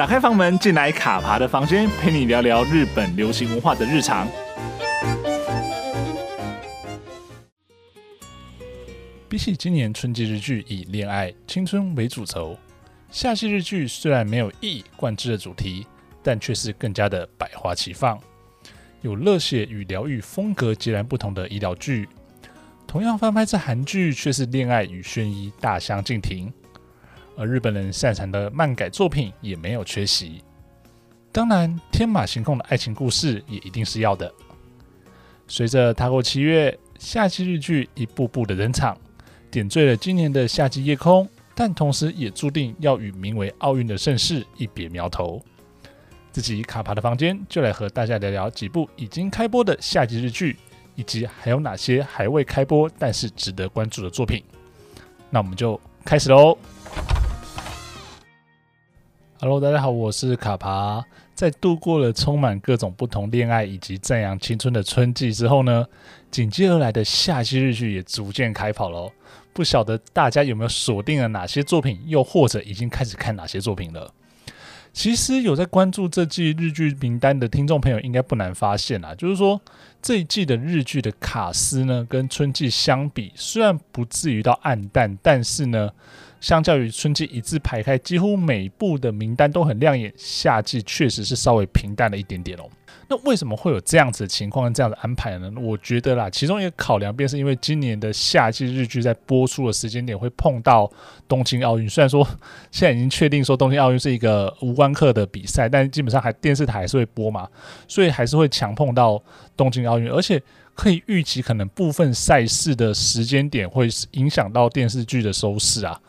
打开房门，进来卡爬的房间，陪你聊聊日本流行文化的日常。比起今年春季日剧以恋爱、青春为主轴，夏季日剧虽然没有一以贯之的主题，但却是更加的百花齐放，有热血与疗愈风格截然不同的医疗剧。同样翻拍自韩剧，却是恋爱与悬疑大相径庭。而日本人擅长的漫改作品也没有缺席，当然天马行空的爱情故事也一定是要的。随着踏过七月，夏季日剧一步步的登场，点缀了今年的夏季夜空，但同时也注定要与名为奥运的盛世一别苗头。自己卡爬的房间就来和大家聊聊几部已经开播的夏季日剧，以及还有哪些还未开播但是值得关注的作品。那我们就开始喽！Hello，大家好，我是卡爬。在度过了充满各种不同恋爱以及赞扬青春的春季之后呢，紧接而来的夏季日剧也逐渐开跑喽。不晓得大家有没有锁定了哪些作品，又或者已经开始看哪些作品了？其实有在关注这季日剧名单的听众朋友，应该不难发现啊，就是说这一季的日剧的卡司呢，跟春季相比，虽然不至于到暗淡，但是呢。相较于春季一字排开，几乎每部的名单都很亮眼。夏季确实是稍微平淡了一点点哦。那为什么会有这样子的情况跟这样的安排呢？我觉得啦，其中一个考量便是因为今年的夏季日剧在播出的时间点会碰到东京奥运。虽然说现在已经确定说东京奥运是一个无关课的比赛，但基本上还电视台还是会播嘛，所以还是会强碰到东京奥运，而且。可以预期，可能部分赛事的时间点会影响到电视剧的收视啊。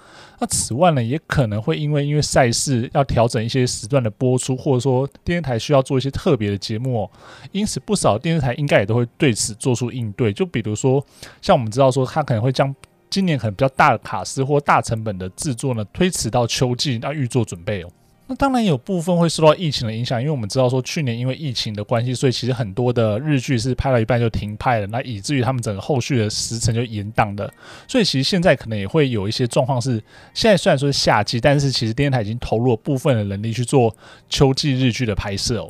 那此外呢，也可能会因为因为赛事要调整一些时段的播出，或者说电视台需要做一些特别的节目哦，因此不少电视台应该也都会对此做出应对。就比如说，像我们知道说，他可能会将今年可能比较大的卡司或大成本的制作呢，推迟到秋季，那预做准备哦。那当然有部分会受到疫情的影响，因为我们知道说去年因为疫情的关系，所以其实很多的日剧是拍到一半就停拍了，那以至于他们整个后续的时程就延档的。所以其实现在可能也会有一些状况是，现在虽然说是夏季，但是其实电视台已经投入了部分的人力去做秋季日剧的拍摄哦。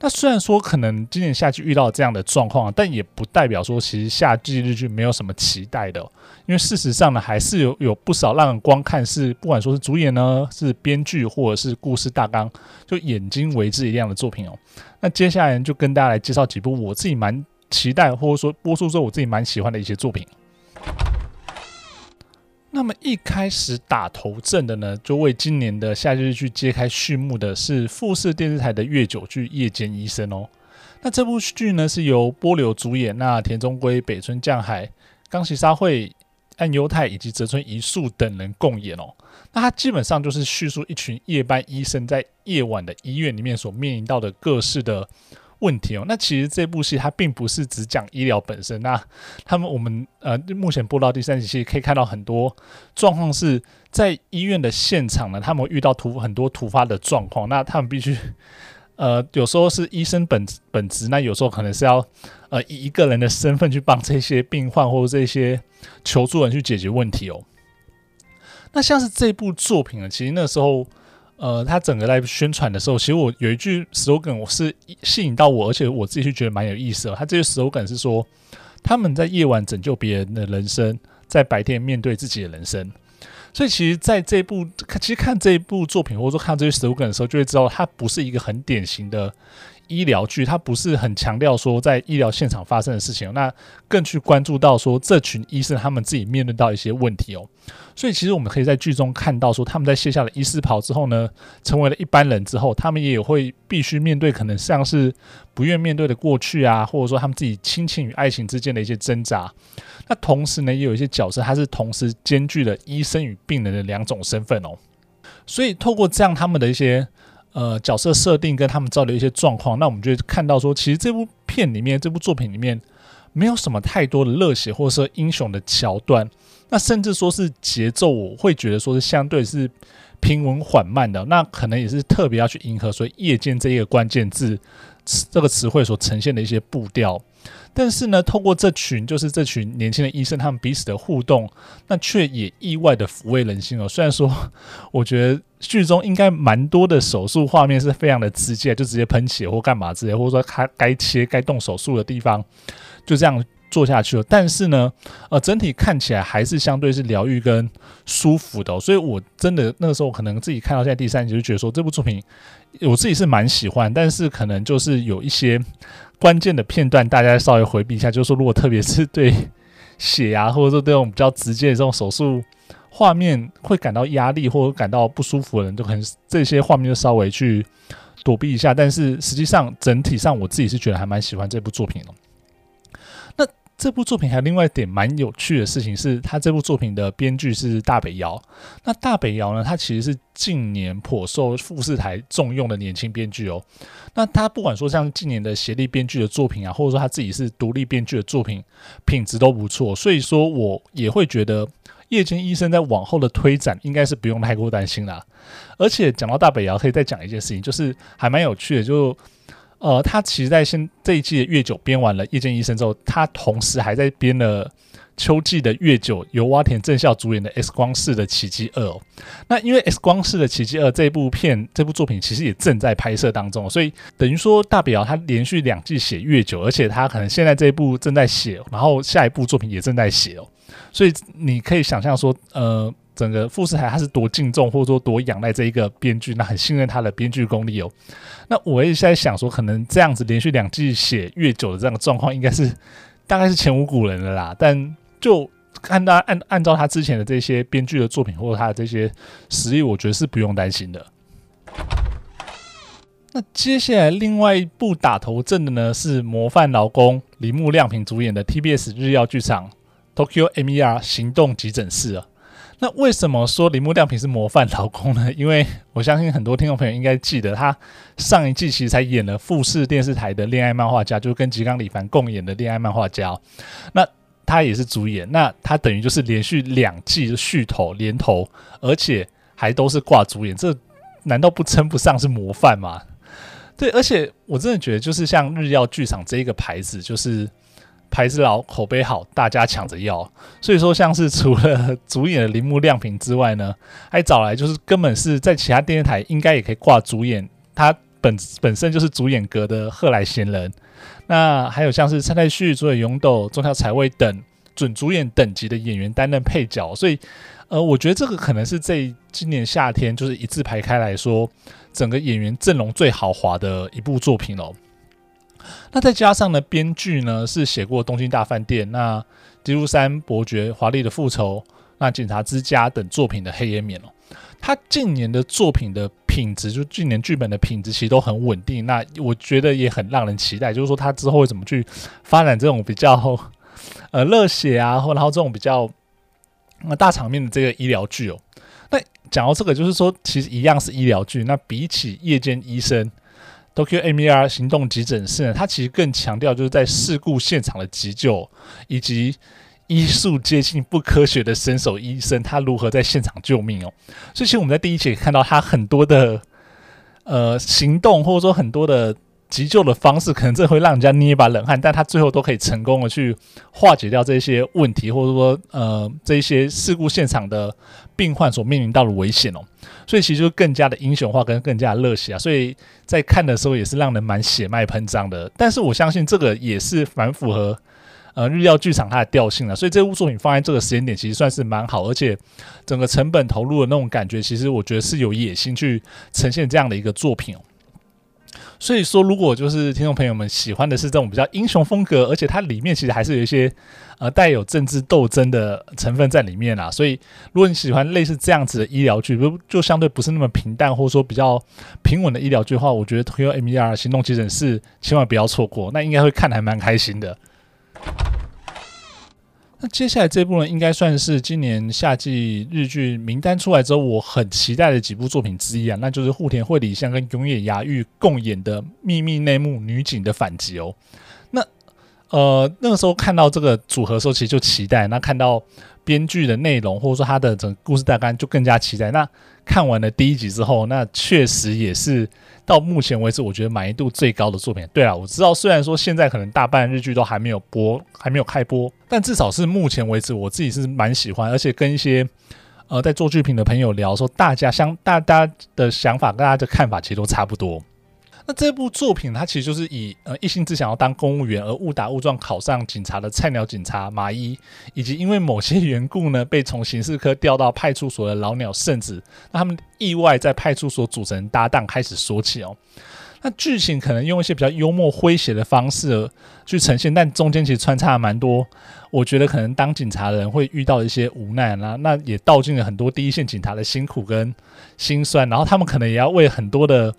那虽然说可能今年夏季遇到这样的状况，但也不代表说其实夏季日剧没有什么期待的，因为事实上呢，还是有有不少让人光看是不管说是主演呢，是编剧或者是故事大纲，就眼睛为之一亮的作品哦。那接下来就跟大家来介绍几部我自己蛮期待，或者说播出之后我自己蛮喜欢的一些作品。那么一开始打头阵的呢，就为今年的夏日剧揭开序幕的是富士电视台的月久剧《夜间医生》哦。那这部剧呢是由波流主演，那田中圭、北村匠海、冈崎纱绘、岸优太以及泽村一树等人共演哦。那它基本上就是叙述一群夜班医生在夜晚的医院里面所面临到的各式的。问题哦，那其实这部戏它并不是只讲医疗本身，那他们我们呃目前播到第三集，其实可以看到很多状况是在医院的现场呢，他们遇到突很多突发的状况，那他们必须呃有时候是医生本本职，那有时候可能是要呃以一个人的身份去帮这些病患或者这些求助人去解决问题哦。那像是这部作品呢，其实那时候。呃，他整个在宣传的时候，其实我有一句 slogan，我是吸引到我，而且我自己是觉得蛮有意思的。他这个 slogan 是说，他们在夜晚拯救别人的人生，在白天面对自己的人生。所以，其实在这部，其实看这部作品，或者说看这些 slogan 的时候，就会知道，它不是一个很典型的。医疗剧，它不是很强调说在医疗现场发生的事情，那更去关注到说这群医生他们自己面对到一些问题哦。所以其实我们可以在剧中看到说，他们在卸下了医师袍之后呢，成为了一般人之后，他们也会必须面对可能像是不愿面对的过去啊，或者说他们自己亲情与爱情之间的一些挣扎。那同时呢，也有一些角色，他是同时兼具了医生与病人的两种身份哦。所以透过这样他们的一些。呃，角色设定跟他们造的一些状况，那我们就会看到说，其实这部片里面，这部作品里面没有什么太多的热血或者说英雄的桥段，那甚至说是节奏，我会觉得说是相对是平稳缓慢的，那可能也是特别要去迎合所以夜间这一个关键字这个词汇所呈现的一些步调。但是呢，透过这群就是这群年轻的医生，他们彼此的互动，那却也意外的抚慰人心哦。虽然说，我觉得剧中应该蛮多的手术画面是非常的直接，就直接喷血或干嘛之类，或者说他该切该动手术的地方，就这样。做下去了，但是呢，呃，整体看起来还是相对是疗愈跟舒服的，所以我真的那个时候可能自己看到现在第三集就觉得说这部作品我自己是蛮喜欢，但是可能就是有一些关键的片段大家稍微回避一下，就是说如果特别是对血啊，或者说这种比较直接的这种手术画面会感到压力或者感到不舒服的人，就可能这些画面就稍微去躲避一下，但是实际上整体上我自己是觉得还蛮喜欢这部作品的。这部作品还有另外一点蛮有趣的事情是，他这部作品的编剧是大北遥。那大北遥呢，他其实是近年颇受富士台重用的年轻编剧哦。那他不管说像近年的协力编剧的作品啊，或者说他自己是独立编剧的作品，品质都不错。所以说我也会觉得夜间医生在往后的推展应该是不用太过担心啦。而且讲到大北遥，可以再讲一件事情，就是还蛮有趣的，就。呃，他其实在现这一季的月九编完了《夜间医生》之后，他同时还在编了秋季的月九，由洼田正孝主演的《X 光式的奇迹二》。那因为《X 光式的奇迹二》这部片这部作品其实也正在拍摄当中，所以等于说大表他连续两季写月九，而且他可能现在这部正在写，然后下一部作品也正在写哦。所以你可以想象说，呃。整个富士台他是多敬重或者说多仰赖这一个编剧，那很信任他的编剧功力哦。那我也在想说，可能这样子连续两季写越久的这样的状况，应该是大概是前无古人的啦。但就按他按按照他之前的这些编剧的作品或者他的这些实力，我觉得是不用担心的。那接下来另外一部打头阵的呢，是模范劳工铃木亮平主演的 TBS 日曜剧场 Tokyo MER 行动急诊室啊。那为什么说铃木亮平是模范老公呢？因为我相信很多听众朋友应该记得，他上一季其实才演了富士电视台的恋爱漫画家，就跟吉冈里帆共演的恋爱漫画家。那他也是主演，那他等于就是连续两季的续投连投，而且还都是挂主演，这难道不称不上是模范吗？对，而且我真的觉得，就是像日曜剧场这一个牌子，就是。牌子老，口碑好，大家抢着要。所以说，像是除了主演的铃木亮平之外呢，还找来就是根本是在其他电视台应该也可以挂主演，他本本身就是主演格的贺来贤人。那还有像是蔡太旭、佐野勇斗、中条彩未等准主演等级的演员担任配角。所以，呃，我觉得这个可能是这今年夏天就是一字排开来说，整个演员阵容最豪华的一部作品哦。那再加上呢，编剧呢是写过《东京大饭店》、那《吉入山伯爵华丽的复仇》、那《警察之家》等作品的黑岩勉哦，他近年的作品的品质，就近年剧本的品质其实都很稳定。那我觉得也很让人期待，就是说他之后会怎么去发展这种比较呃热血啊，或然后这种比较那大场面的这个医疗剧哦。那讲到这个，就是说其实一样是医疗剧，那比起夜间医生。Tokyo MER 行动急诊室呢，它其实更强调就是在事故现场的急救，以及医术接近不科学的身手医生他如何在现场救命哦。所以其实我们在第一集看到他很多的呃行动，或者说很多的。急救的方式可能这会让人家捏一把冷汗，但他最后都可以成功的去化解掉这些问题，或者说呃这一些事故现场的病患所面临到的危险哦，所以其实就更加的英雄化跟更加的热血啊，所以在看的时候也是让人蛮血脉喷张的。但是我相信这个也是蛮符合呃日料剧场它的调性了，所以这部作品放在这个时间点其实算是蛮好，而且整个成本投入的那种感觉，其实我觉得是有野心去呈现这样的一个作品哦。所以说，如果就是听众朋友们喜欢的是这种比较英雄风格，而且它里面其实还是有一些呃带有政治斗争的成分在里面啦。所以，如果你喜欢类似这样子的医疗剧，不就相对不是那么平淡，或者说比较平稳的医疗剧的话，我觉得 T U MER 行动急诊室千万不要错过，那应该会看得还蛮开心的。那接下来这部呢，应该算是今年夏季日剧名单出来之后，我很期待的几部作品之一啊，那就是户田惠里香跟永野芽郁共演的《秘密内幕：女警的反击》哦。那呃那个时候看到这个组合的时候，其实就期待。那看到编剧的内容，或者说他的整个故事大纲就更加期待。那看完了第一集之后，那确实也是到目前为止我觉得满意度最高的作品。对啊，我知道虽然说现在可能大半日剧都还没有播，还没有开播，但至少是目前为止我自己是蛮喜欢，而且跟一些呃在做剧评的朋友聊说，大家相大家的想法跟大家的看法其实都差不多。那这部作品，它其实就是以呃一心只想要当公务员而误打误撞考上警察的菜鸟警察麻衣，以及因为某些 缘故呢，被从刑事科调到派出所的老鸟圣子，那他们意外在派出所组成搭档开始说起哦。那剧情可能用一些比较幽默诙谐的方式去呈现，但中间其实穿插了蛮多，我觉得可能当警察的人会遇到一些无奈啦，那也道尽了很多第一线警察的辛苦跟辛酸，然后他们可能也要为很多的。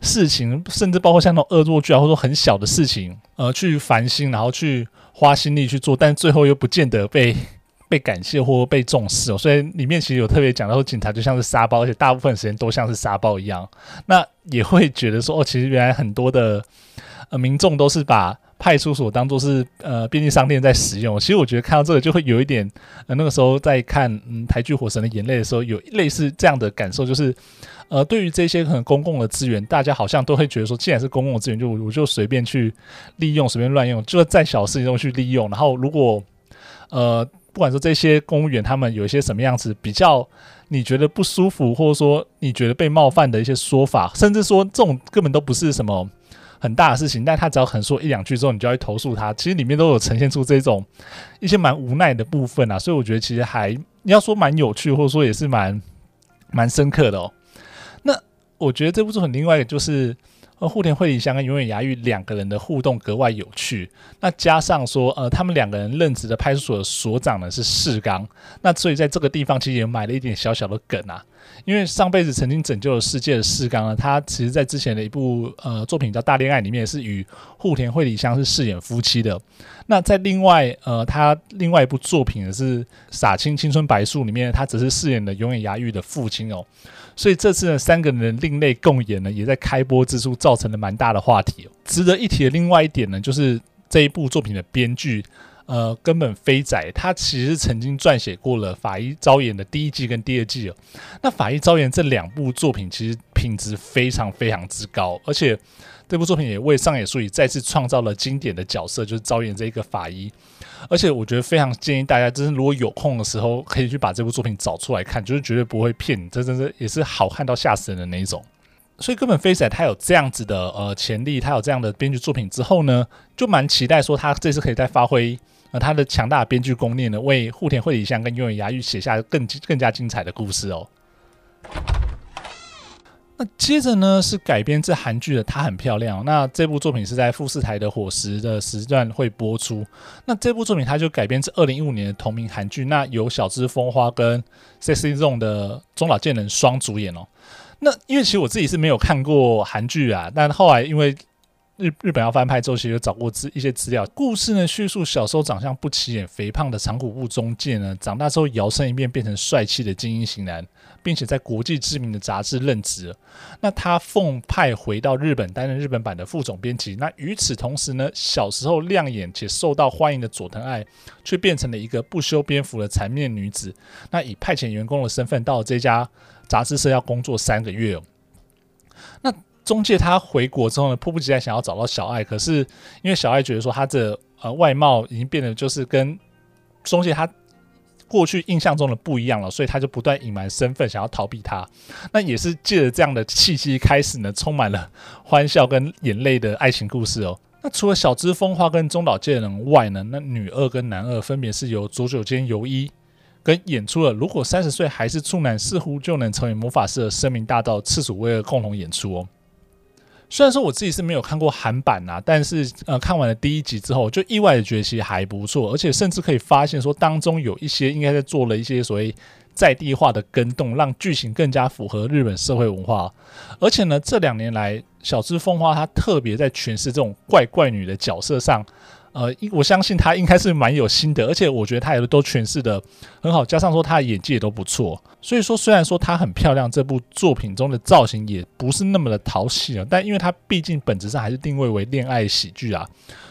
事情，甚至包括像那种恶作剧啊，或者说很小的事情，呃，去烦心，然后去花心力去做，但最后又不见得被 被感谢或被重视哦。所以里面其实有特别讲到说，警察就像是沙包，而且大部分时间都像是沙包一样。那也会觉得说，哦，其实原来很多的呃民众都是把派出所当做是呃便利商店在使用。其实我觉得看到这个就会有一点，呃，那个时候在看嗯台剧《火神的眼泪》的时候，有类似这样的感受，就是。呃，对于这些可能公共的资源，大家好像都会觉得说，既然是公共资源，就我就随便去利用，随便乱用，就在小事情中去利用。然后，如果呃，不管说这些公务员他们有一些什么样子比较你觉得不舒服，或者说你觉得被冒犯的一些说法，甚至说这种根本都不是什么很大的事情，但他只要肯说一两句之后，你就要去投诉他。其实里面都有呈现出这种一些蛮无奈的部分啊，所以我觉得其实还你要说蛮有趣，或者说也是蛮蛮深刻的哦。那我觉得这部作品另外一个就是，呃，户田惠梨香跟永远芽郁两个人的互动格外有趣。那加上说，呃，他们两个人任职的派出所所长呢是世刚，那所以在这个地方其实也埋了一点小小的梗啊。因为上辈子曾经拯救了世界的世刚呢，他其实在之前的一部呃作品叫《大恋爱》里面是与户田惠梨香是饰演夫妻的。那在另外呃他另外一部作品是《傻青青春白树》里面，他只是饰演了永远芽郁的父亲哦。所以这次呢，三个人另类共演呢，也在开播之初造成了蛮大的话题。值得一提的另外一点呢，就是这一部作品的编剧，呃，根本非仔，他其实曾经撰写过了《法医朝颜》的第一季跟第二季哦。那《法医朝颜》这两部作品其实品质非常非常之高，而且这部作品也为上野树里再次创造了经典的角色，就是招演这一个法医。而且我觉得非常建议大家，就是如果有空的时候，可以去把这部作品找出来看，就是绝对不会骗你，这真的也是好看到吓死人的那一种。所以根本飞仔他有这样子的呃潜力，他有这样的编剧作品之后呢，就蛮期待说他这次可以再发挥呃他的强大的编剧功力呢，为户田惠梨香跟永野芽郁写下更更加精彩的故事哦。那接着呢，是改编自韩剧的《她很漂亮》。那这部作品是在富士台的伙时的时段会播出。那这部作品它就改编自二零一五年的同名韩剧，那由小芝风花跟 Sexy Zone 的中岛健人双主演哦。那因为其实我自己是没有看过韩剧啊，但后来因为日日本要翻拍，周琦有找过资一些资料。故事呢，叙述小时候长相不起眼、肥胖的长谷部忠介呢，长大之后摇身一变，变成帅气的精英型男，并且在国际知名的杂志任职。那他奉派回到日本担任日本版的副总编辑。那与此同时呢，小时候亮眼且受到欢迎的佐藤爱，却变成了一个不修边幅的残面女子。那以派遣员工的身份到这家杂志社要工作三个月。那中介他回国之后呢，迫不及待想要找到小爱，可是因为小爱觉得说他的呃外貌已经变得就是跟中介他过去印象中的不一样了，所以他就不断隐瞒身份，想要逃避他。那也是借着这样的契机开始呢，充满了欢笑跟眼泪的爱情故事哦。那除了小芝风花跟中岛健人外呢，那女二跟男二分别是由佐久间由一跟演出了如果三十岁还是处男，似乎就能成为魔法师的声名大道赤楚卫二共同演出哦。虽然说我自己是没有看过韩版呐，但是呃看完了第一集之后，就意外的觉得其实还不错，而且甚至可以发现说当中有一些应该在做了一些所谓在地化的更动，让剧情更加符合日本社会文化。而且呢，这两年来小芝风花她特别在诠释这种怪怪女的角色上。呃，我相信他应该是蛮有心得，而且我觉得他也都诠释的很好，加上说他的演技也都不错，所以说虽然说她很漂亮，这部作品中的造型也不是那么的讨喜啊，但因为它毕竟本质上还是定位为恋爱喜剧啊，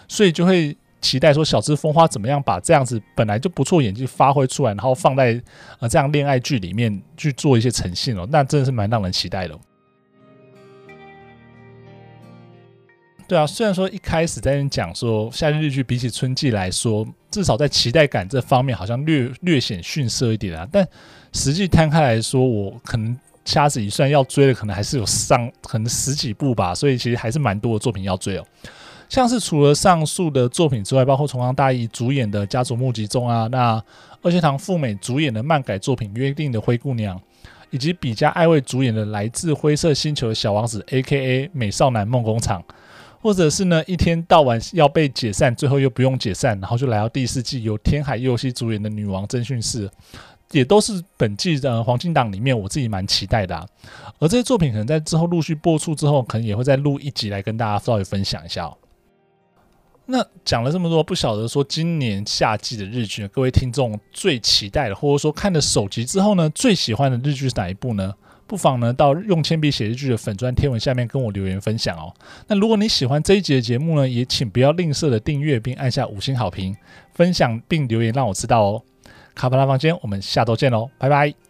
所以就会期待说小芝风花怎么样把这样子本来就不错演技发挥出来，然后放在呃这样恋爱剧里面去做一些呈现哦，那真的是蛮让人期待的。对啊，虽然说一开始在讲说夏季日剧比起春季来说，至少在期待感这方面好像略略显逊色一点啊，但实际摊开来说，我可能掐指一算要追的可能还是有上可能十几部吧，所以其实还是蛮多的作品要追哦。像是除了上述的作品之外，包括重冈大毅主演的《家族募集中》啊，那二阶堂富美主演的漫改作品《约定的灰姑娘》，以及比嘉爱未主演的《来自灰色星球的小王子》（A.K.A. 美少男梦工厂）。或者是呢，一天到晚要被解散，最后又不用解散，然后就来到第四季由天海佑希主演的《女王侦讯室》，也都是本季的黄金档里面我自己蛮期待的啊。而这些作品可能在之后陆续播出之后，可能也会再录一集来跟大家稍微分享一下。那讲了这么多，不晓得说今年夏季的日剧，各位听众最期待的，或者说看了首集之后呢，最喜欢的日剧是哪一部呢？不妨呢，到用铅笔写日剧的粉砖贴文下面跟我留言分享哦。那如果你喜欢这一集的节目呢，也请不要吝啬的订阅并按下五星好评，分享并留言让我知道哦。卡巴拉房间，我们下周见喽，拜拜。